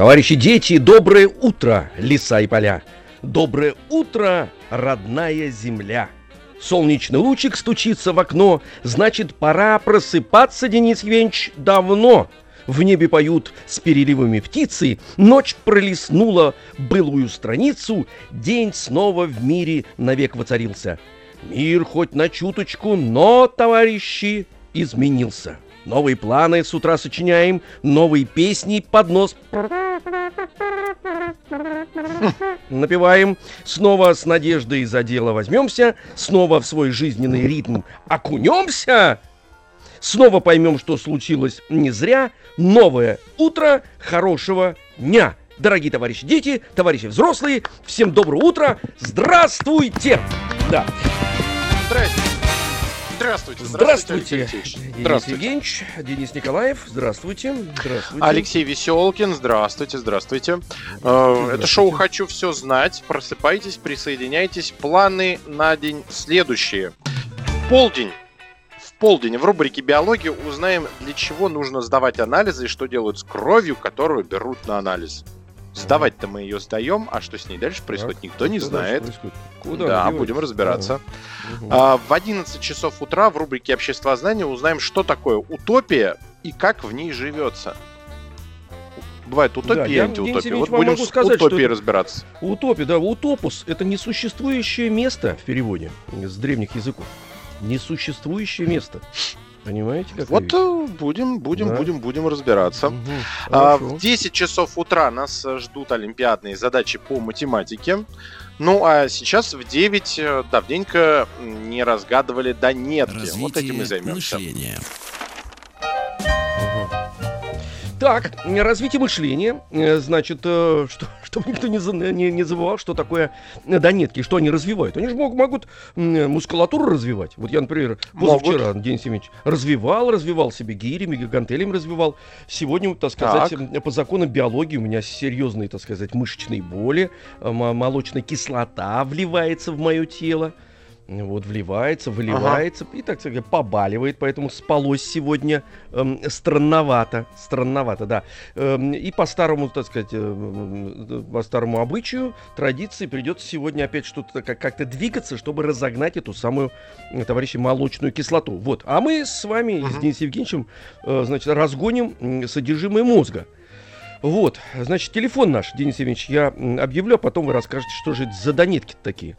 товарищи дети, доброе утро, леса и поля. Доброе утро, родная земля. Солнечный лучик стучится в окно, значит, пора просыпаться, Денис Евгеньевич, давно. В небе поют с переливами птицы, ночь пролистнула былую страницу, день снова в мире навек воцарился. Мир хоть на чуточку, но, товарищи, изменился. Новые планы с утра сочиняем, новые песни под нос напеваем. Снова с надеждой за дело возьмемся, снова в свой жизненный ритм окунемся. Снова поймем, что случилось не зря. Новое утро хорошего дня. Дорогие товарищи дети, товарищи взрослые, всем доброе утро. Здравствуйте! Да. Здрасте. Здравствуйте. Здравствуйте, Алексеевич. Денис Здравствуйте. Евгеньевич, Денис Николаев, здравствуйте. Здравствуйте. Алексей Веселкин, здравствуйте, здравствуйте. Э, Это Здравствуйте. шоу «Хочу все знать». Просыпайтесь, присоединяйтесь. Планы на день следующие. В полдень. В полдень в рубрике «Биология» узнаем, для чего нужно сдавать анализы и что делают с кровью, которую берут на анализ. Сдавать-то мы ее сдаем, а что с ней дальше происходит, Так, никто не знает. Куда да, она будем разбираться. Мгм. А, В 11 часов утра в рубрике «Общество знания» узнаем, что такое утопия и как в ней живется. Бывает утопия Да, и антиутопия. Вот будем с сказать, утопией разбираться. Утопия, да, утопус – это несуществующее место в переводе с древних языков. Несуществующее место. Понимаете, как Вот э, будем, будем, Да. будем, будем разбираться. А, в 10 часов утра нас э, ждут олимпиадные задачи по математике. Ну, а сейчас в 9 э, давненько не разгадывали до нетки. Вот этим и займемся. мышления. Так, развитие мышления, э, значит, э, что, чтобы никто не, не, не забывал, что такое э, донетки, что они развивают. Они же мог- могут м, мускулатуру развивать. Вот я, например, Могут. позавчера, Денис Семенович, развивал, развивал себе гирями, гигантелями развивал. Сегодня, так сказать, Так. по законам биологии у меня серьезные, так сказать, мышечные боли, молочная кислота вливается в мое тело. Вот, вливается, выливается и, так сказать, побаливает, поэтому спалось сегодня эм, странновато, странновато, да. Эм, и по старому, так сказать, э, по старому обычаю, традиции придется сегодня опять что-то как- как-то двигаться, чтобы разогнать эту самую, э, товарищи, молочную кислоту. Вот. А мы с вами, с Мгм. Денисом Евгеньевичем, э, значит, разгоним содержимое мозга. Вот, значит, телефон наш, Денис Евгеньевич, я объявлю, а потом вы расскажете, что же это за донетки такие.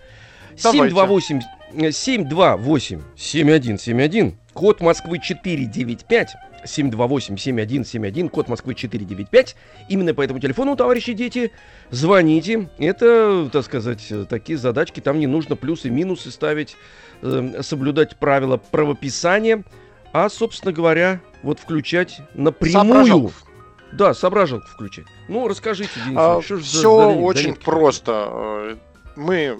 Давайте. 728 э, 728 7171 код Москвы 495 728 7171 код Москвы 495 именно по этому телефону, товарищи дети, звоните. Это, так сказать, э, такие задачки, там не нужно плюсы и минусы ставить, э, соблюдать правила правописания, а, собственно говоря, вот включать напрямую. Соображалку. Да, соображалку включать. Ну, расскажите, Денис, Ильич, что же за Все донет- А, очень донетки? просто. Э, Мы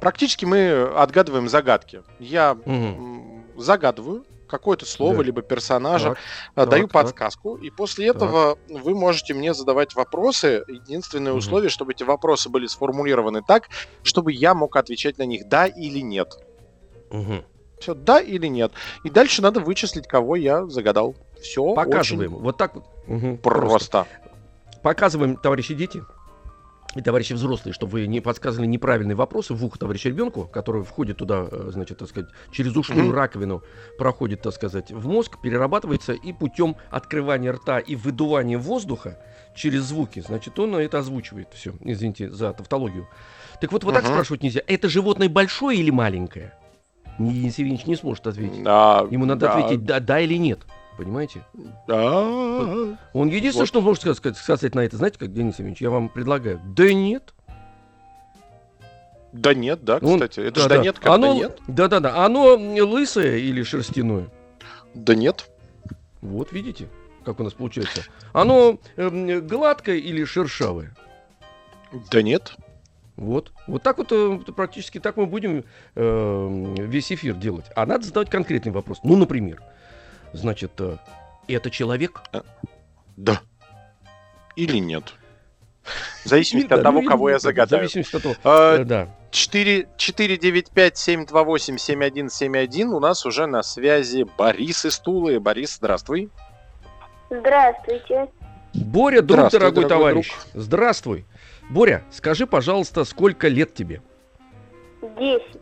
практически мы отгадываем загадки. Я м, загадываю какое-то слово Да. либо персонажа, Так, а, даю так, так. подсказку, и после этого вы можете мне задавать вопросы. Единственное Мгм. условие, чтобы эти вопросы были сформулированы так, чтобы я мог отвечать на них да или нет. Мгм. Все, да или нет. И дальше надо вычислить, кого я загадал. Все Показываем. Вот так вот. Мгм, просто. Показываем, товарищи дети и товарищи взрослые, чтобы вы не подсказывали неправильные вопросы в ухо товарища ребенку, который входит туда, э, значит, так сказать, через ушную раковину, проходит, так сказать, в мозг, перерабатывается и путем открывания рта и выдувания воздуха через звуки, значит, он это озвучивает. Все, извините за тавтологию. Так вот, вот так спрашивать нельзя. Это животное большое или маленькое? Денис Евгеньевич не сможет ответить. Да, Ему надо да, ответить да, да или нет. Понимаете? да. Он единственное, Вот. что может сказать, сказать на это, знаете, как Денис Евгеньевич, я вам предлагаю. Да нет. Да нет, да, Он- кстати. Это же да-да. да нет, как Оно, да нет. Да-да-да. Оно лысое или шерстяное? Да нет. Вот, видите. как у нас получается, оно эм, гладкое или шершавое? Да нет. Вот. Вот так вот э, практически так мы будем э, весь эфир делать. А надо задавать конкретный вопрос. Ну, например, значит, э, это человек? Да. Или нет. В зависимости от того, ну, кого я загадаю. В зависимости от того. А, э, да. 4, 495-728-7171. У нас уже на связи Борис из Тулы. Борис, здравствуй. Здравствуйте. Боря, друг, Здравствуй, дорогой дорогой товарищ. Здравствуй. Боря, скажи, пожалуйста, сколько лет тебе? Десять.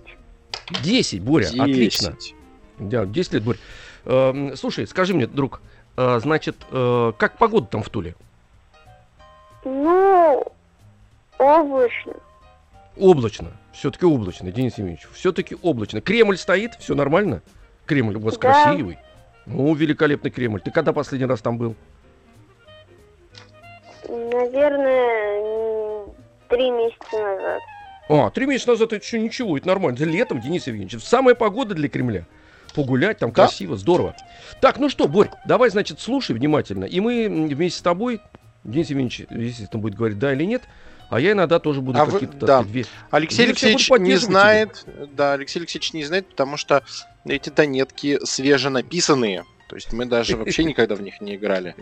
10, Боря, отлично. 10. Да, 10 лет, Боря. Эм, слушай, скажи мне, друг, э, значит, э, как погода там в Туле? Ну, облачно. Облачно. Все-таки облачно, Денис Евгеньевич. Все-таки облачно. Кремль стоит, все нормально? Кремль у вас Да. красивый. Ну, великолепный Кремль. Ты когда последний раз там был? Наверное, три месяца назад. А, три месяца назад это еще ничего, это нормально. Это летом, Денис Евгеньевич. Самая погода для Кремля. Погулять там Да. красиво, здорово. Так, ну что, Борь, давай, значит, слушай внимательно. И мы вместе с тобой, Денис Евгеньевич, естественно, будет говорить да или нет, а я иногда тоже буду А какие-то... да. сказать, ве- Алексей Алексеевич не знает. Да, Алексей Алексеевич не знает, потому что эти донетки свеженаписанные. То есть мы даже вообще никогда в них не играли.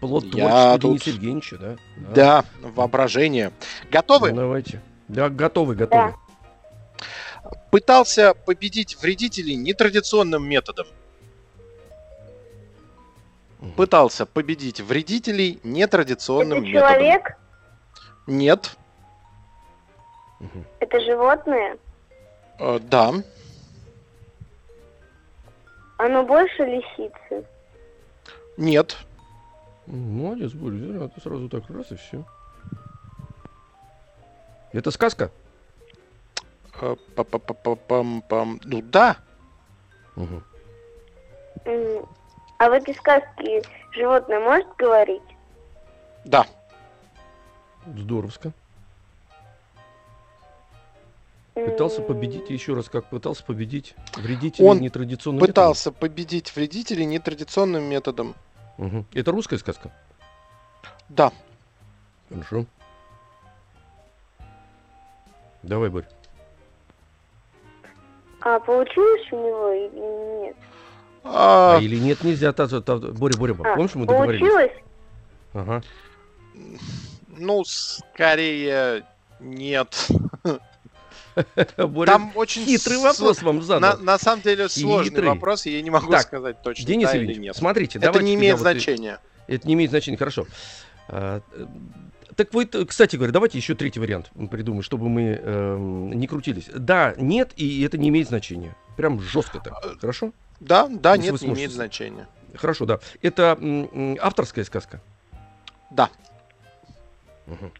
Плод Я творчества тут- Дениса Евгеньевича, да? Да, воображение. Готовы? Ну, давайте. Да, готовы, готовы. Пытался победить вредителей нетрадиционным методом. Пытался победить вредителей нетрадиционным Это методом. человек? Нет. Это животное? Э, да. Оно больше лисицы? Нет. Молодец, Боря, зря ты сразу так раз и все. Это сказка? Э, па-па-па-па-пам-пам. Ну да. М, А в этой сказке животное может говорить? Да. Здоровско. Пытался победить, еще раз, как пытался победить вредителей Он нетрадиционным Пытался победить вредителей нетрадиционным методом. методом? Мгм. Это русская сказка? Да. Хорошо. Давай, Борь. А получилось у него или нет? А, А или нет, нельзя. та- та- та- Боря, Боря, А, помнишь, мы договорились? Получилось? Ага. Ну, скорее нет. Боря, Там очень хитрый вопрос вам На, задал. на самом деле сложный Хитрый. вопрос, и я не могу Так, сказать точно, Денис да или Евгеньевич, нет. смотрите, Это не имеет вот значения. Это не имеет значения, хорошо. А, э, так вы, т- кстати говоря, давайте еще третий вариант придумаем, чтобы мы эм, не крутились. Да, нет, и это не имеет значения. Прям жестко так. А, Хорошо? Да, да, Если нет, не имеет значения. Хорошо, да. Это м, м, авторская сказка. Да. Мгм.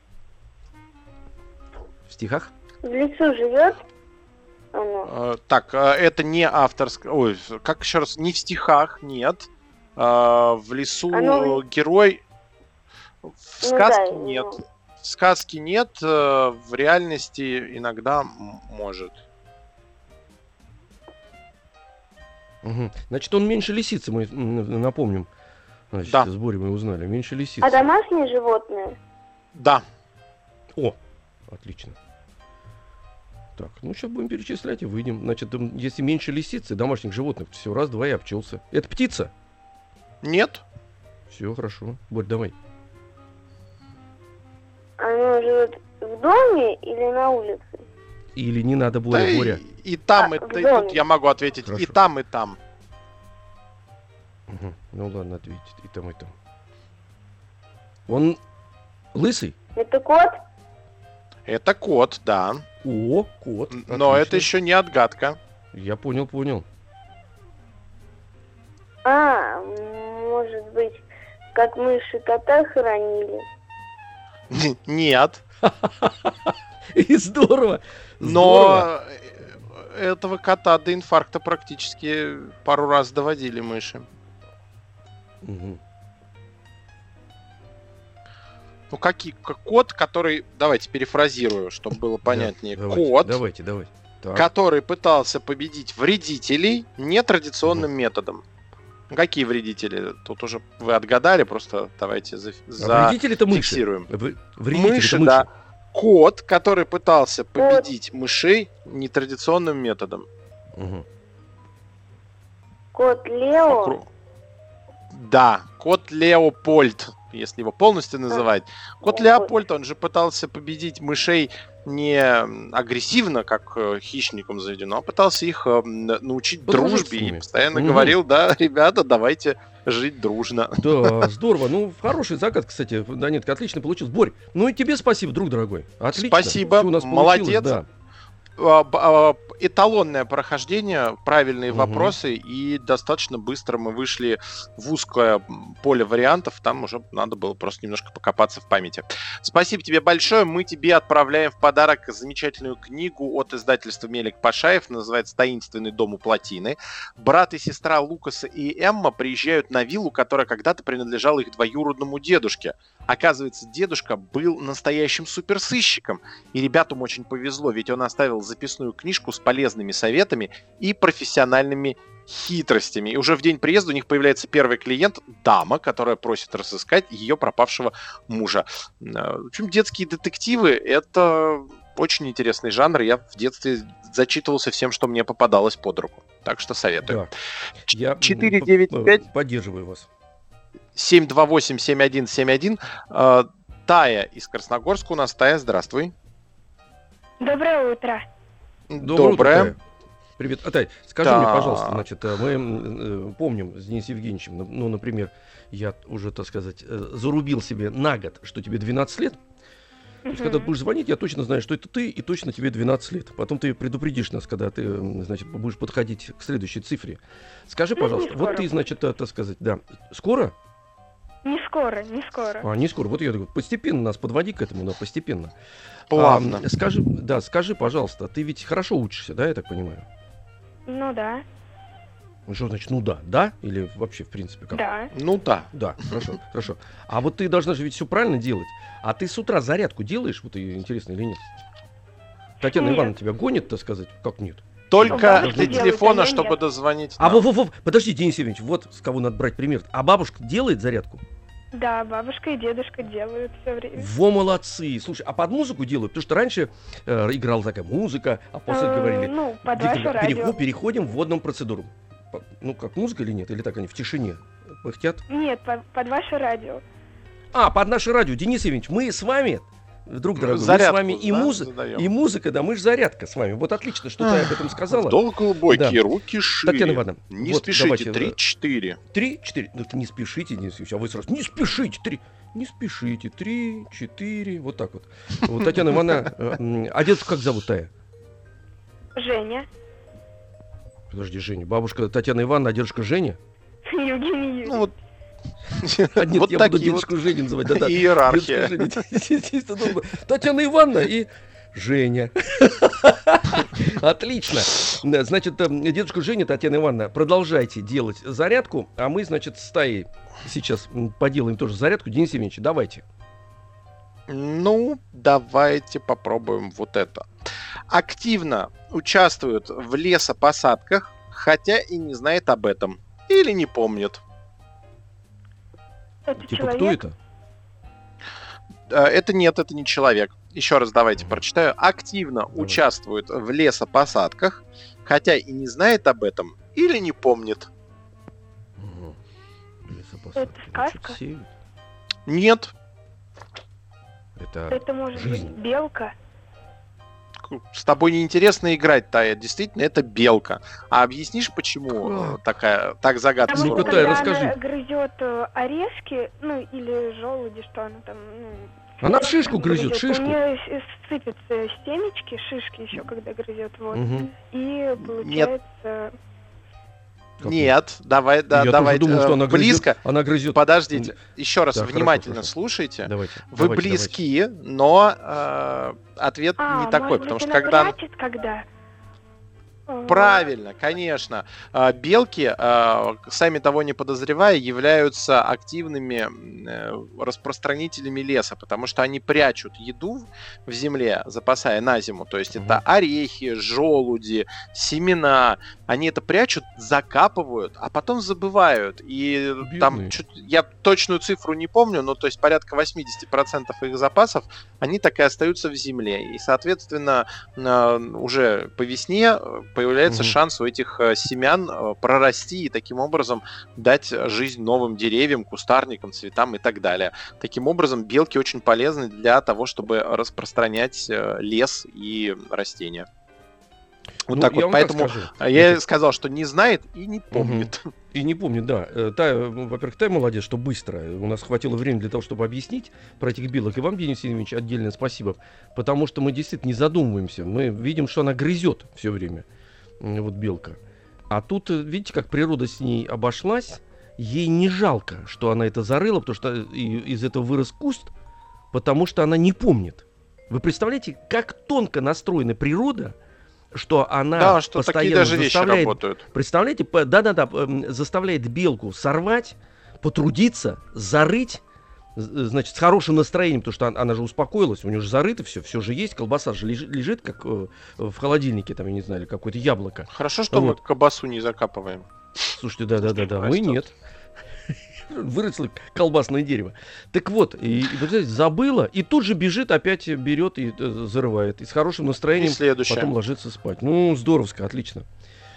В стихах? В лесу живет оно? Э, Так, э, это не авторское. Ой, как еще раз? Не в стихах, нет. Э, В лесу Оно- э, герой. В сказке да, нет. ну. В сказке нет, э, в реальности иногда может. Мгм. Значит, он меньше лисицы, мы напомним. Значит, Да. с Борей мы узнали. Меньше лисицы. А домашнее животное? Да. О, отлично. Так, ну сейчас будем перечислять и выйдем. Значит, если меньше лисицы, домашних животных, все, раз, два и обчелся. Это птица? Нет. Все, хорошо. Борь, давай. Живет в доме или на улице? Или не надо, Боря, Да и- Боря. И, там, А, и, доме. тут я могу ответить. И Хорошо. там, и там. Мгм. Ну ладно, ответить и там, и там. Он лысый? Это кот? Это кот, да. О, кот. Н- Но отлично. это еще не отгадка. Я понял, понял. А, может быть, как мыши кота хоронили. Нет. И здорово. Но этого кота до инфаркта практически пару раз доводили мыши. Ну, какие, как кот, который... Давайте перефразирую, чтобы было понятнее. Да, давайте, кот, Давайте, давайте. Так. который пытался победить вредителей нетрадиционным методом. Ну, Какие вредители? Тут уже вы отгадали, просто давайте за, А вредитель это мыши. зафиксируем. В- Вредитель Мыши, это мыши. да. Кот, который пытался победить мышей нетрадиционным методом. Мгм. Кот Лео. Покру- Да, кот Леопольд, если его полностью называть. Кот. Леопольд, он же пытался победить мышей не агрессивно, как э, хищникам заведено, а пытался их э, научить Подружить дружбе и постоянно Мгм. говорил, да, ребята, давайте жить дружно. Да, здорово. Ну, хороший загад, кстати, Данетка, отлично получился. Борь, ну и тебе спасибо, друг дорогой. Отлично. Спасибо, у нас молодец. получилось, да. А, а, эталонное прохождение, правильные Мгм. вопросы, и достаточно быстро мы вышли в узкое поле вариантов. Там уже надо было просто немножко покопаться в памяти. Спасибо тебе большое. Мы тебе отправляем в подарок замечательную книгу от издательства Мелик Пашаев. Называется «Таинственный дом у плотины». Брат и сестра Лукаса и Эмма приезжают на виллу, которая когда-то принадлежала их двоюродному дедушке. Оказывается, дедушка был настоящим суперсыщиком. И ребятам очень повезло, ведь он оставил записную книжку с полезными советами и профессиональными хитростями. И уже в день приезда у них появляется первый клиент, дама, которая просит разыскать ее пропавшего мужа. Э, В общем, детские детективы — это очень интересный жанр. Я в детстве зачитывался всем, что мне попадалось под руку. Так что советую. Да. Я м, 495. п- Поддерживаю вас. 728-7171. Э, Тая из Красногорска у нас. Тая, здравствуй. Доброе утро. Доброе Тая. Привет. Атай, скажи мне, Так. пожалуйста, значит, э, мы э, помним с Денисом Евгеньевичем, ну, например, я уже, так сказать, э, зарубил себе на год, что тебе 12 лет. То есть, когда Мгм. будешь звонить, я точно знаю, что это ты, и точно тебе 12 лет. Потом ты предупредишь нас, когда ты, значит, будешь подходить к следующей цифре. Скажи, Ну, пожалуйста, вот ты, значит, так сказать, да, скоро? Не скоро, не скоро. А, не скоро. Вот я говорю, постепенно нас подводи к этому, но постепенно. Плавно. А, скажи, да, скажи, пожалуйста, ты ведь хорошо учишься, да, я так понимаю? Ну да, Ну, Что значит, ну да, да? Или вообще, в принципе, как? да. Ну да. Да, хорошо, хорошо. А вот ты должна же ведь все правильно делать. А ты с утра зарядку делаешь, вот интересно или нет? Татьяна Нет. Ивановна тебя гонит, так сказать? Как нет? Только бабушка для телефона, а чтобы нет. дозвонить. А, во, во, во, подожди, Денис Евгеньевич, вот с кого надо брать пример. А бабушка делает зарядку? Да, бабушка и дедушка делают все время. Во, молодцы. Слушай, а под музыку делают? Потому что раньше э, играла такая музыка, а после Э, говорили, Ну, под ваше переход- радио. переходим в водную процедуру. Ну, как музыка или нет? Или так они в тишине пыхтят? Нет, под, под ваше радио. А, под наше радио. Денис Евгеньевич, мы с вами, друг дорогой, Зарядку, мы с вами и, да, музы- задаем. и музыка, да, мы же зарядка с вами. Вот отлично, что ты об этом сказала. Вдох глубокий, Да. руки шире. Татьяна Ивановна, Не вот спешите, давайте, 3-4. Три, четыре. Ну, не спешите, Денис Евгеньевич, а вы сразу, не спешите, три. Не спешите, три, четыре, вот так вот. Вот Татьяна Ивановна, э, а дедушку как зовут Тая? Женя. Подожди, Женя. Бабушка Татьяна Ивановна, а дедушка Женя? Евгений Юрьевич. Ну вот, А нет, вот я буду такие вот дедушку Женю называть. Да-да. иерархия. Женя. Татьяна Ивановна и Женя. Отлично. Значит, э, дедушка Женя, Татьяна Ивановна, продолжайте делать зарядку, а мы, значит, с Таей сейчас поделаем тоже зарядку. Денис Евгеньевич, давайте. Ну, давайте попробуем вот это. Активно участвуют в лесопосадках, хотя и не знает об этом. Или не помнит. Это Типа, человек. кто это? Э, Это нет, это не человек. Еще раз давайте прочитаю. Активно Давай. участвует в лесопосадках, хотя и не знает об этом. Или не помнит. Лесопосадки. Это сказка? Нет. Это Это может Жизнь. быть белка. С тобой неинтересно играть, Тая. Действительно, это белка. А объяснишь, почему э, Как? такая так загадка Потому Ну-ка, когда расскажи. она грызет э, орешки, ну или желуди, что она там, ну, Она шишку грызет, шишку. У нее сыпятся семечки, шишки еще, когда грызет, вот. Мгм. И получается... Как Нет, давай, да, Я давай. тоже думал, что она грызет. близко. Она грызет. Подождите, еще раз хорошо, внимательно хорошо. слушайте. Давайте. Вы давайте, близки, но э, ответ А, не такой, потому быть, что когда прячет, когда... Правильно, конечно. А, Белки, а, сами того не подозревая, являются активными э, распространителями леса, потому что они прячут еду в земле, запасая на зиму. То есть это орехи, желуди, семена. Они это прячут, закапывают, а потом забывают. И там, Бедные. чуть- я точную цифру не помню, но то есть порядка 80% их запасов, они так и остаются в земле. И, соответственно, уже по весне э, появляется Мгм. шанс у этих э, семян э, прорасти и таким образом дать жизнь новым деревьям, кустарникам, цветам и так далее. Таким образом, белки очень полезны для того, чтобы распространять э, лес и растения. Вот Ну, так я вот. так Поэтому а я сказал, что не знает и не помнит. И не помню, да. Та, э, во-первых, ты молодец, что быстро. У нас хватило времени для того, чтобы объяснить про этих белок. И вам, Денис Евгеньевич, отдельное спасибо. Потому что мы действительно не задумываемся. Мы видим, что она грызет все время. М, Вот белка. А тут, э, видите, как природа с ней обошлась. Ей не жалко, что она это зарыла, потому что и- из этого вырос куст, потому что она не помнит. Вы представляете, как тонко настроена природа, что она Да, что такие постоянно даже вещи заставляет работают. Представляете, да-да-да, заставляет белку сорвать, потрудиться, зарыть, значит, с хорошим настроением, потому что он- она же успокоилась, у нее же зарыто все, все же есть, колбаса же лежит, лежит, как э, в холодильнике, там, я не знаю, или какое-то яблоко. Хорошо, что Вот. мы колбасу не закапываем. Слушайте, да-да-да-да, мы нет. Выросло колбасное дерево. Так вот, и, и, забыла, и тут же бежит, опять берет и э, зарывает. И с хорошим И настроением следующее. потом ложится спать. Ну, здоровско, отлично.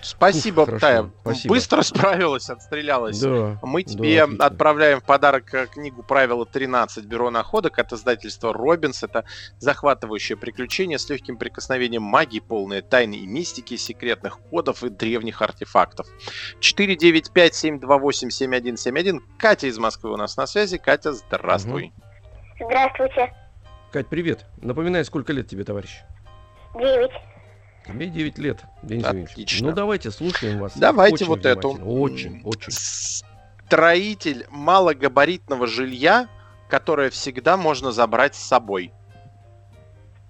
Спасибо, Ух, Тая. спасибо. Быстро справилась, отстрелялась. Да. Мы да, тебе отлично. отправляем в подарок э, книгу «Правило 13. Бюро находок» от издательства «Робинс». Это захватывающее приключение с легким прикосновением магии, полное тайны и мистики, секретных кодов и древних артефактов. 495-728-7171. Катя из Москвы у нас на связи. Катя, здравствуй. Здравствуйте. Кать, привет. Напоминай, сколько лет тебе, товарищ? Девять. Тебе 9 лет, Денис. Отлично. Ну, давайте, слушаем вас. Давайте Очень вот эту. Очень, очень. Строитель малогабаритного жилья, которое всегда можно забрать с собой.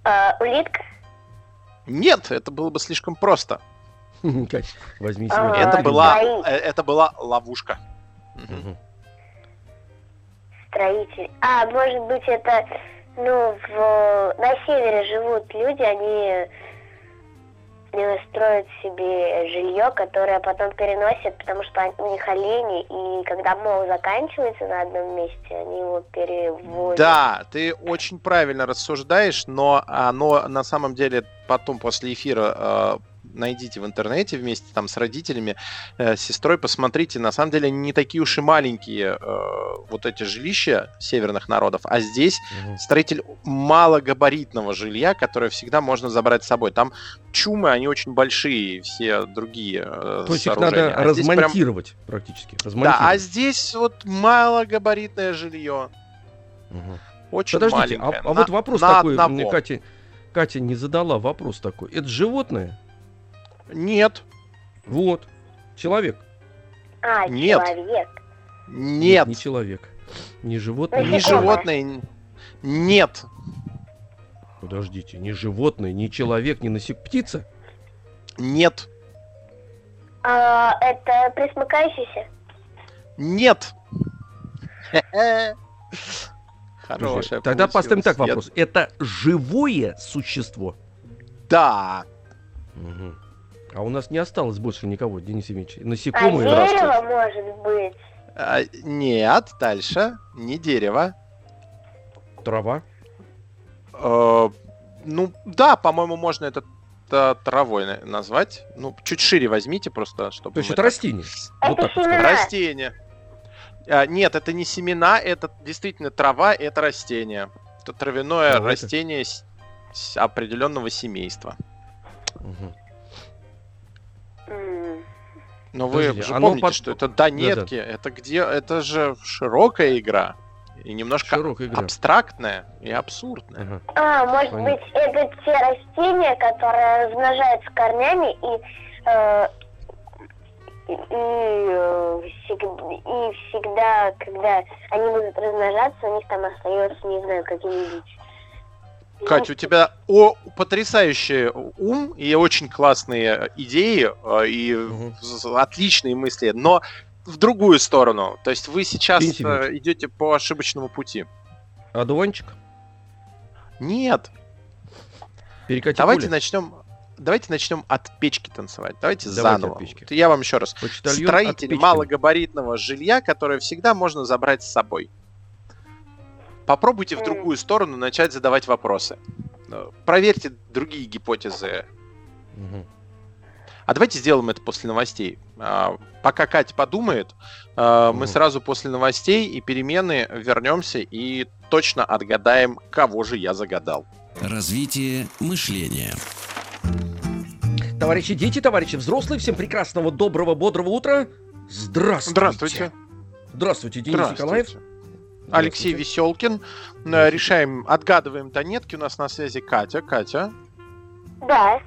А, улитка. Нет, это было бы слишком просто. Кать, возьми А, себя. Это была, э, это была ловушка. Строитель. А, может быть, это, ну, в, на севере живут люди, они строят себе жилье, которое потом переносят, потому что у них олени, и когда мол заканчивается на одном месте, они его переводят. Да, ты очень правильно рассуждаешь, но оно на самом деле потом после эфира э, найдите в интернете вместе там с родителями, э, с сестрой, посмотрите. На самом деле не такие уж и маленькие э, вот эти жилища северных народов, а здесь Мгм. строитель малогабаритного жилья, которое всегда можно забрать с собой. Там чумы, они очень большие, все другие э, То есть их надо А здесь прям- размонтировать практически. Да, а Размонтировать. здесь вот малогабаритное жилье. Мгм. Очень Подождите, а, маленькое. а На- вот вопрос на такой, одного. мне Катя, Катя не задала вопрос такой. Это животное? Нет, Вот. Человек. А, Нет. человек. нет, Не человек. Не животное. не животное, нет, Подождите, не животное, не человек, не насек... Птица? нет, А, это присмыкающийся? нет. Хорошая Тогда поставим так вопрос. Это живое существо? Да, Мгм. А у нас не осталось больше никого, Денис Евгеньевич. А Насекомые. здравствуйте. дерево может быть? А, нет, дальше, не дерево. Трава. Э, ну, да, по-моему, можно это т- травой на- назвать. Ну, чуть шире возьмите просто, чтобы... То есть это так- растение. Вот Это так вот семена. Растение. А, нет, это не семена, это действительно трава, это растение. Это травяное Давай-ка. растение с, с определенного семейства. Мгм. Но вы Подожди, же оно помните, под- что это донетки, это где, это же широкая игра и немножко Широкая игра. абстрактная и абсурдная. Ага. А, может Понятно. быть, это те растения, которые размножаются корнями и, э, и, э, всег- и всегда, когда они будут размножаться, у них там остается, не знаю, какие-нибудь Катя, у тебя о, потрясающий ум и очень классные идеи э, и з- отличные мысли, но в другую сторону. То есть вы сейчас Извините, э, идете по ошибочному пути. Одуванчик? Нет, Перекати давайте поле. начнем. Давайте начнем от печки танцевать. Давайте, Давайте заново. от печки. Я вам еще раз. Почтальон Строитель малогабаритного жилья, которое всегда можно забрать с собой. Попробуйте в М. другую сторону начать задавать вопросы. Э, Проверьте другие гипотезы. А давайте сделаем это после новостей. А, Пока Катя подумает, а, мы сразу после новостей и перемены вернемся и точно отгадаем, кого же я загадал. Развитие мышления. Товарищи дети, товарищи взрослые, всем прекрасного, доброго, бодрого утра. Здравствуйте. Здравствуйте. Здравствуйте, Денис Здравствуйте. Николаев. Алексей. Веселкин. Э. Решаем, отгадываем донетки. У нас на связи Катя. Катя. Да.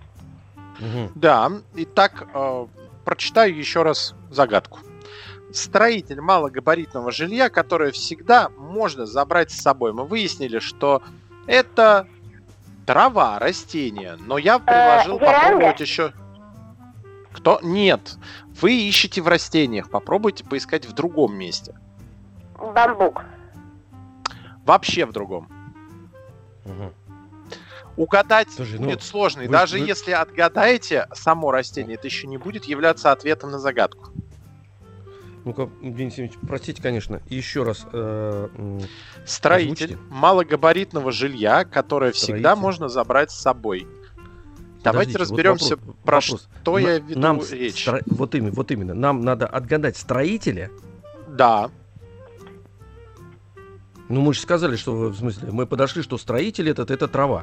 Да. Итак, э, прочитаю еще раз загадку. Строитель малогабаритного жилья, которое всегда можно забрать с собой. Мы выяснили, что это трава, растение. Но я предложил веранда? попробовать еще... Кто? Нет. Вы ищете в растениях. Попробуйте поискать в другом месте. Бамбук. Вообще в другом. Мгм. Угадать Слушай, ну, будет сложно. И вы- даже вы- если отгадаете само растение, это еще не будет являться ответом на загадку. Ну-ка, Денис Евгеньевич, простите, конечно, еще раз. э, Строитель Озвучьте. малогабаритного жилья, которое всегда Строитель. можно забрать с собой. Давайте подождите, вот разберемся, вопрос- про вопрос. что я На- веду нам речь. стро- Вот именно, вот именно. Нам надо отгадать строителя. Да, Ну, мы же сказали, что, в смысле, мы подошли, что строитель этот, это трава.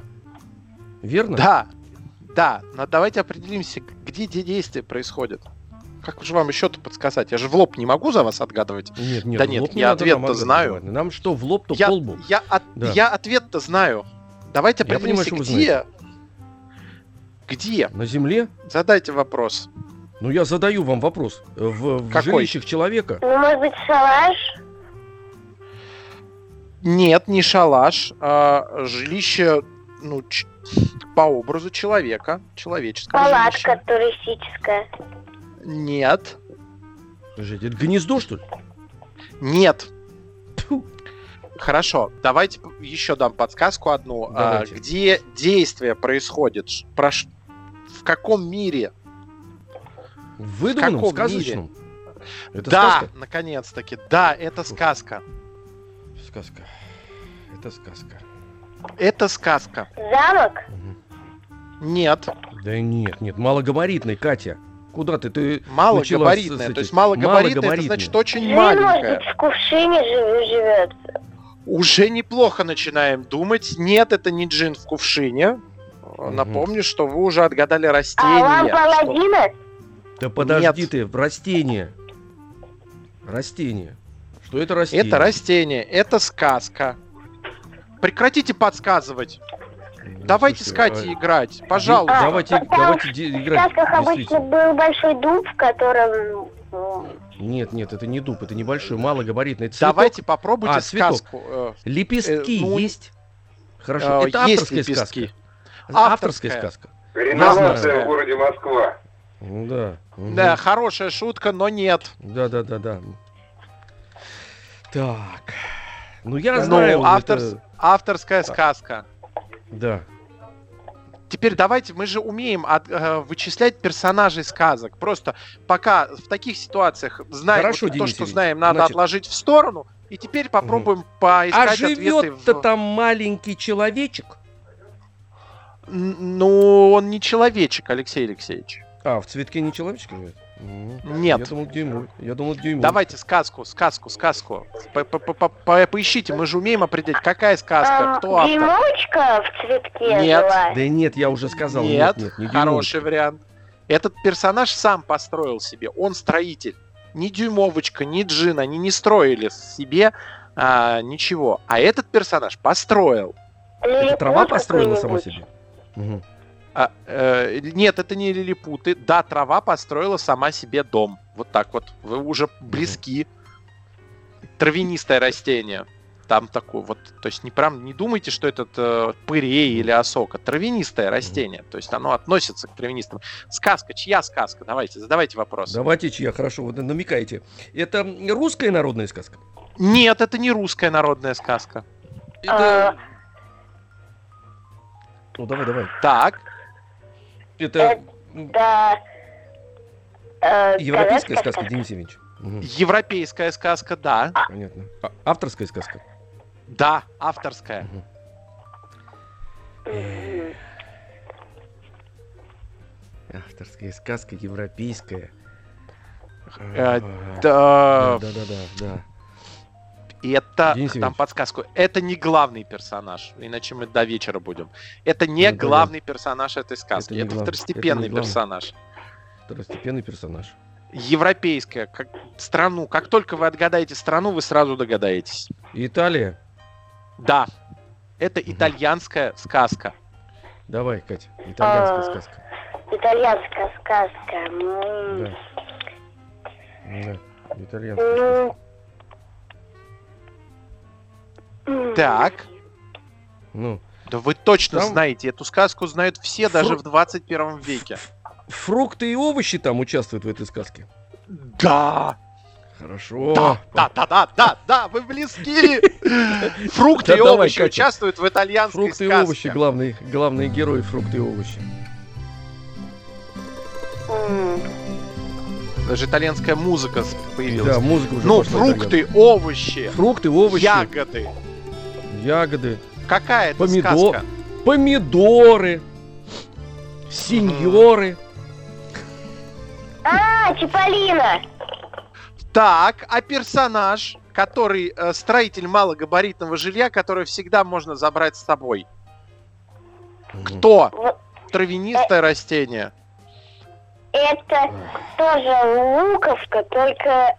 Верно? да, да. Но давайте определимся, где де- действие происходит. Как же вам еще-то подсказать? Я же в лоб не могу за вас отгадывать. Нет, нет, Да нет, лоб не я ответ-то знаю. отгадывать. Нам что, в лоб, то Я, по лбу. я, от- Да. я ответ-то знаю. Давайте Я понимаю, определимся, вы где... Где? На земле? Задайте вопрос. Ну, я задаю вам вопрос. В, в Какой? жилищах человека? Ну, может быть, шалаш? Нет, не шалаш, а жилище, ну, ч- по образу человека, человеческое Палатка жилище. туристическая. Нет, Подождите, это гнездо, что ли? нет. Тьфу. Хорошо, давайте еще дам подсказку одну. А, где действие происходит? Про ш- В каком мире? В выдуманном, каком сказочном? Это да, сказка? наконец-таки, да, это сказка. Сказка. Это сказка. Это сказка. Замок? Нет, Да нет, нет, малогабаритный, Катя. Куда ты? Ты малогабаритное. начала с- с То есть этим. малогабаритное, это значит очень Джин, может маленькое. быть, в кувшине жив- живет. Уже неплохо начинаем думать. Нет, это не джин в кувшине. Напомню, что вы уже отгадали А растение. лампа что-? Да подожди Нет. ты, растение. Растение. Что это растение? Это растение, это сказка. Прекратите подсказывать. Ну, Давайте с слушай, Катей а- играть. Пожалуйста. А, Давайте, там давайте В играть. сказках обычно был большой дуб, в котором... м, Нет, нет, это не дуб, это небольшой, малогабаритный цветок. Давайте попробуйте А, цветок. сказку. э, Лепестки э, ну, есть? Хорошо, э, это есть авторская лепестки. сказка. Авторская Авторская. сказка. Реновация в городе Москва. Ну да. мгм. Да, хорошая шутка, но нет. Да, да, да, да. Так. Ну я Ну, знаю. автор- это- Авторская сказка. Да. Теперь давайте, мы же умеем от- э, вычислять персонажей сказок. Просто пока в таких ситуациях знаем Хорошо, вот то, что знаем, надо Значит- отложить в сторону. И теперь попробуем А поискать ответы. живет-то в- там маленький человечек? Ну, он не человечек, Алексей Алексеевич. А, в цветке не человечек живет? Нет. Я думал, дюймовый. Я думал, дюймовый. Давайте сказку, сказку, сказку. По- по- по- по- Поищите, мы же умеем определить, какая сказка, ам, кто автор. Дюймовочка в цветке Нет. Да нет, я уже сказал. Нет, Нет, нет, не хороший вариант. Этот персонаж сам построил себе, он строитель. Ни Дюймовочка, ни Джин, они не строили себе а, ничего. А этот персонаж построил. Это трава построила сама себе? Мгм. А, э, нет, это не лилипуты. Да, трава построила сама себе дом. Вот так вот. Вы уже близки. Травянистое растение. там такой вот, то есть не прям не думайте, что это э, пырей или осока, травянистое растение, то есть оно относится к травянистым. Сказка, чья сказка? Давайте, задавайте вопрос. Давайте чья, хорошо, вы намекаете. Это русская народная сказка? Нет, это не русская народная сказка. Это... Ну давай, давай. Так, Это Да. э, европейская советская сказка, Денис Евгеньевич? Европейская сказка, да. Понятно. А- авторская сказка? Да, авторская. Мгм. Авторская сказка, европейская. Э, А, Да, Да, да, да, да. это, Денис там подсказку, это не главный персонаж, иначе мы до вечера будем. Это не Ну, понятно. главный персонаж этой сказки, не это, глав- второстепенный это персонаж. Второстепенный персонаж. Европейская, как страну. Как только вы отгадаете страну, вы сразу догадаетесь. Италия. Да, это Мгм. итальянская сказка. Давай, Катя, итальянская А. сказка. Итальянская сказка. Да. Да, итальянская сказка. Так, Ну, да вы точно Там- знаете, эту сказку знают все даже Фру- в 21 веке. фрукты и овощи там участвуют в этой сказке. Да, Хорошо. да, да, да, да, да, да, вы близки. Фрукты и овощи участвуют в итальянской Фрукты и сказке. овощи, главный, главный герой фрукты и овощи. Даже итальянская музыка появилась. Да, музыка уже ну, фрукты, овощи. Фрукты, овощи, ягоды. Ягоды, Какая это Помидор. сказка? помидоры, сеньоры. А, Чиполлино. Так, а персонаж, который э, строитель малогабаритного жилья, который всегда можно забрать с собой. Кто? Травянистое растение. Это тоже луковка, только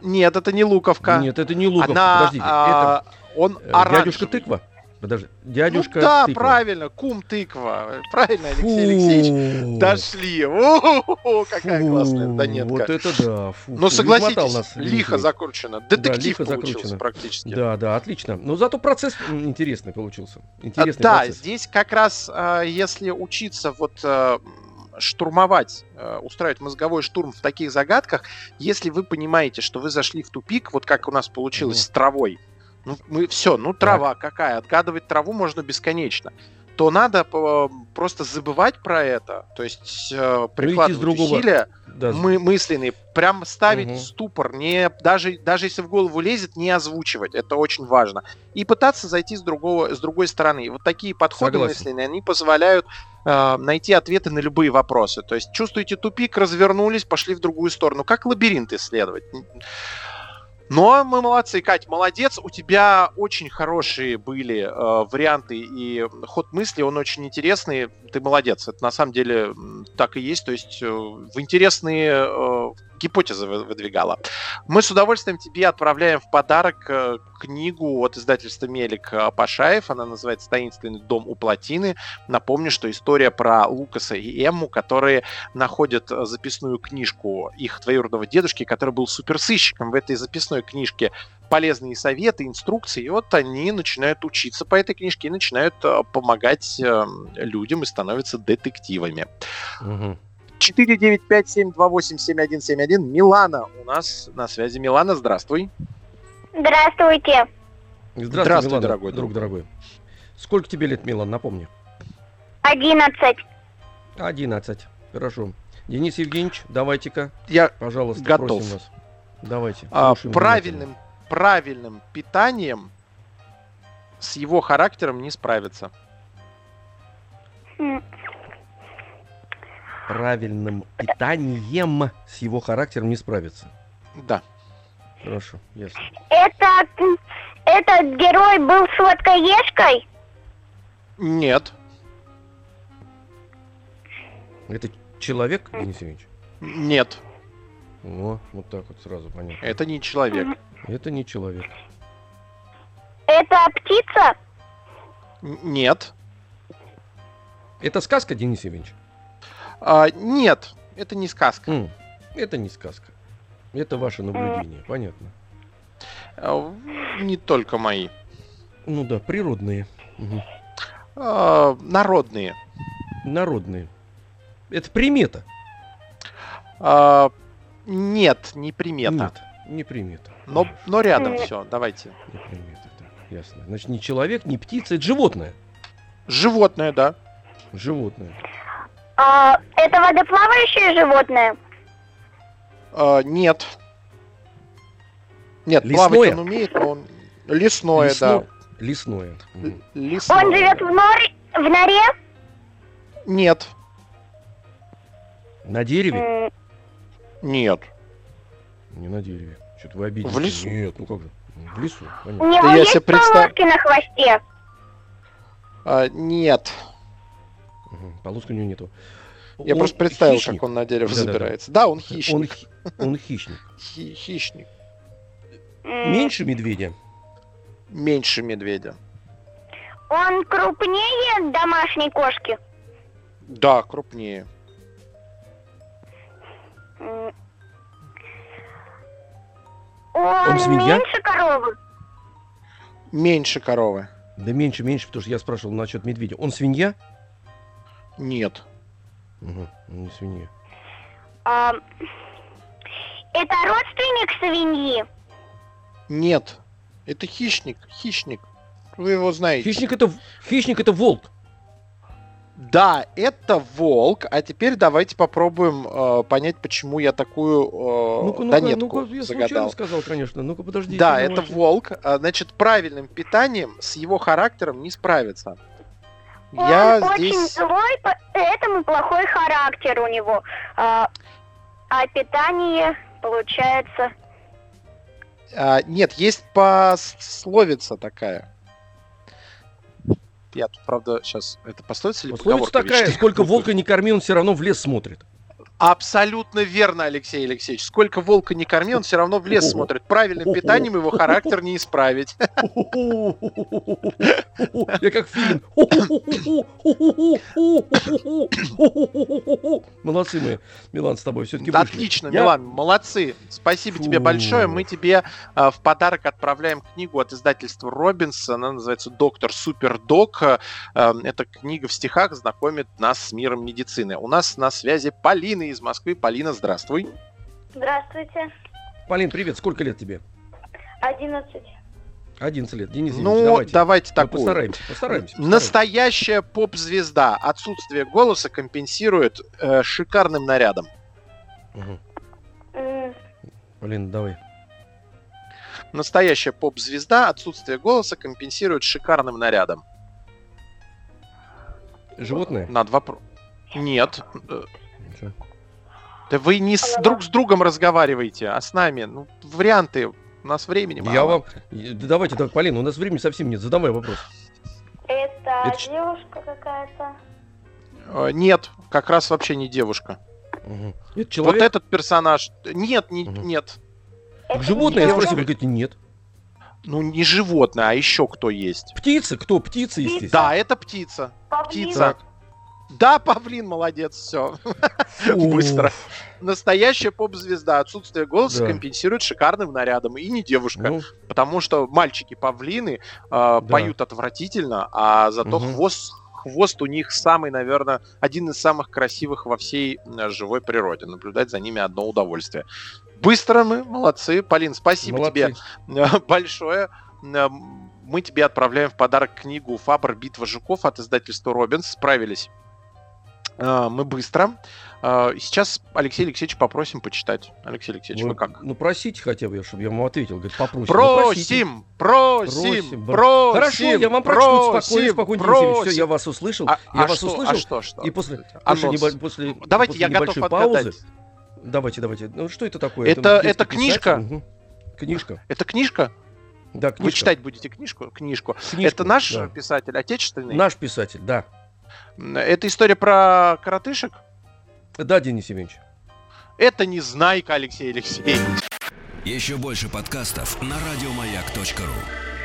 Нет, это не луковка. Нет, это не луковка. Она, Подождите, а, это э, оранжевый. дядюшка тыква. Подожди, дядюшка ну, да, тыква. правильно, кум тыква. Правильно, Алексей Фу. Алексеевич. Дошли. У-ху-ху, какая Фу, классная донетка. Вот это да. Фу, Ну, фу, измотал согласитесь, нас лихо закручено. Детектив лихо получился закручено. практически. Да, да, отлично. Но зато процесс интересный получился. А, Интересный Да, процесс. здесь как раз, а, если учиться вот а, м, штурмовать, а, устраивать мозговой штурм в таких загадках, если вы понимаете, что вы зашли в тупик, вот как у нас получилось Мгм. с травой, ну, мы все, ну, трава какая, отгадывать траву можно бесконечно, то надо по- просто забывать про это, то есть э, прикладывать другого- усилия, Да, мы, мысленные, прям ставить в ступор, не, даже, даже если в голову лезет, не озвучивать, это очень важно. И пытаться зайти с, другого, с другой стороны. И вот такие подходы Согласен. мысленные, они позволяют э, найти ответы на любые вопросы. То есть чувствуете тупик, развернулись, пошли в другую сторону. Как лабиринт исследовать. Но мы молодцы, Кать, молодец. У тебя очень хорошие были э, варианты и ход мысли, он очень интересный. Ты молодец. Это на самом деле так и есть. То есть э, в интересные э, гипотезы вы- выдвигала. Мы с удовольствием тебе отправляем в подарок э, книгу от издательства Мелик э, Пашаев. Она называется «Таинственный дом у плотины». Напомню, что история про Лукаса и Эмму, которые находят э, записную книжку их двоюродного дедушки, который был суперсыщиком в этой записной книжке полезные советы, инструкции, и вот они начинают учиться по этой книжке и начинают помогать э, людям и становятся детективами. Мгм. 495-728-7171. Милана у нас на связи. Милана, здравствуй. Здравствуйте. Здравствуй, Здравствуй, Милана, дорогой друг друг. дорогой. Сколько тебе лет, Милан, напомни? Одиннадцать. 11. Хорошо. Денис Евгеньевич, давайте-ка, Я пожалуйста, Готов. просим вас. Давайте. а, правильным, правильным питанием с его характером не справится. Правильным питанием с его характером не справится. Да. Хорошо, ясно. Это, м, этот герой был сладкоежкой? Нет. Это человек, Денис Евгеньевич? Нет. О, вот так вот сразу понятно. Это не человек. Это не человек. Это птица? Н- Нет. Это сказка, Денис Евгеньевич? А, нет. Это не сказка. М, Это не сказка. Это ваше наблюдение, понятно. А, Не только мои. Ну да, природные. Мгм. А, Народные. Народные. Это примета. А, Нет, не примета. Нет, не примета. Но, но рядом все. Давайте. Не примета, так, ясно. Значит, не человек, не птица, это животное. Животное, да. Животное. А, это водоплавающее животное? А, Нет. Нет, Лесное? плавать он умеет, но он... Лесное, да. Лесно- Лесное. Мгм. Лесное. Он живет в, норе, в норе? Нет. На дереве? Нет. Не на дереве. Что-то вы обиделись. В лесу. Нет, ну как же. В лесу, У него Да я есть себе представ- на хвосте? А, нет. Мгм, Полоски у него нету. Я Он просто представил, хищник. как он на дерево Да-да-да. забирается. Да, он Он, хищник. хи- он хищник. Хи- хищник. Меньше медведя. Меньше медведя. Он крупнее домашней кошки? Да, крупнее. Он, Он свинья? меньше коровы? Меньше коровы. Да меньше, меньше, потому что я спрашивал насчет медведя. Он свинья? Нет. Угу, не свинья. А, это родственник свиньи? Нет. Это хищник. Хищник. Вы его знаете. Хищник это, хищник это волк. Да, это волк. А теперь давайте попробуем э, понять, почему я такую э, Ну-ка, ну-ка, донетку ну-ка, я случайно загадал. сказал, конечно. Ну-ка, подождите. Да, это волк. А, Значит, правильным питанием с его характером не справиться. Он Я очень здесь... злой, поэтому плохой характер у него. А, а питание, получается... А, нет, есть пословица такая. Я тут, правда, сейчас... Это пословица или Пословица такая, сколько волка не корми, он все равно в лес смотрит. Абсолютно верно, Алексей Алексеевич. Сколько волка не корми, он все равно в лес смотрит. Правильным питанием его характер не исправить. Я как фильм. Молодцы мы, Милан, с тобой все-таки Отлично, Милан, молодцы. Спасибо тебе Фу. большое. Мы тебе а, в подарок отправляем книгу от издательства Робинс. Она называется «Доктор Супердок». А, Эта книга в стихах знакомит нас с миром медицины. У нас на связи Полина из Москвы. Полина, здравствуй. Здравствуйте. Полин, привет, сколько лет тебе? 11. 11 лет. Денис Евгеньевич, Ну, давайте. давайте такую. постараемся, постараемся. постараемся. Настоящая поп-звезда. Отсутствие голоса компенсирует э, шикарным нарядом. Мгм. М, Полин, давай. Настоящая поп-звезда. Отсутствие голоса компенсирует шикарным нарядом. Животное? Надо вопрос. Нет. Ничего. Да вы не с, друг с другом разговариваете, а с нами. Ну, варианты. У нас времени мало. Я вам... Да Давайте, так, Полин, у нас времени совсем нет. Задавай вопрос. Это, Это девушка какая-то. Э, Нет, как раз вообще не девушка. Мгм. Это человек? Вот этот персонаж. Нет, не, Мгм. нет. Так Это животное, я спросил, вы говорите, нет. Ну, не животное, а еще кто есть. Птица? Кто? Птица, естественно. Да, это птица. павлин. Птица. Да, павлин, молодец, все. Быстро. Настоящая поп-звезда. Отсутствие голоса Да. компенсирует шикарным нарядом. И не девушка. Ну, Потому что мальчики-павлины э, поют отвратительно, а зато Мгм. хвост, хвост у них самый, наверное, один из самых красивых во всей живой природе. Наблюдать за ними одно удовольствие. Быстро мы, молодцы. Полин, спасибо молодцы. тебе большое. Мы тебе отправляем в подарок книгу «Фабр. Битва жуков» от издательства «Робинс». Справились мы быстро. Э, Сейчас Алексей Алексеевич попросим почитать. Алексей Алексеевич, вы, Вы- как? Ну, просите хотя бы, чтобы я вам ответил. Говорит, попросим. Ну, просите. Просим, просим, Просим, просим. Хорошо, я вам прочту спокойно, спокойно. Все, просим. я вас услышал. А, я а вас что, услышал. а что, что? И после, после, небо- после, Давайте, после я готов небольшой паузы. отгадать. Давайте, давайте. Ну, что это такое? Это- это писатель? книжка? Мгм. Книжка. Это книжка? Да, книжка. Вы читать будете книжку? Книжку. Книжку, Это наш да. писатель, отечественный? Наш писатель, да. Это история про коротышек? Да, Денис Евгеньевич. Это не знайка, Алексей Алексеевич. Еще больше подкастов на радиомаяк.ру.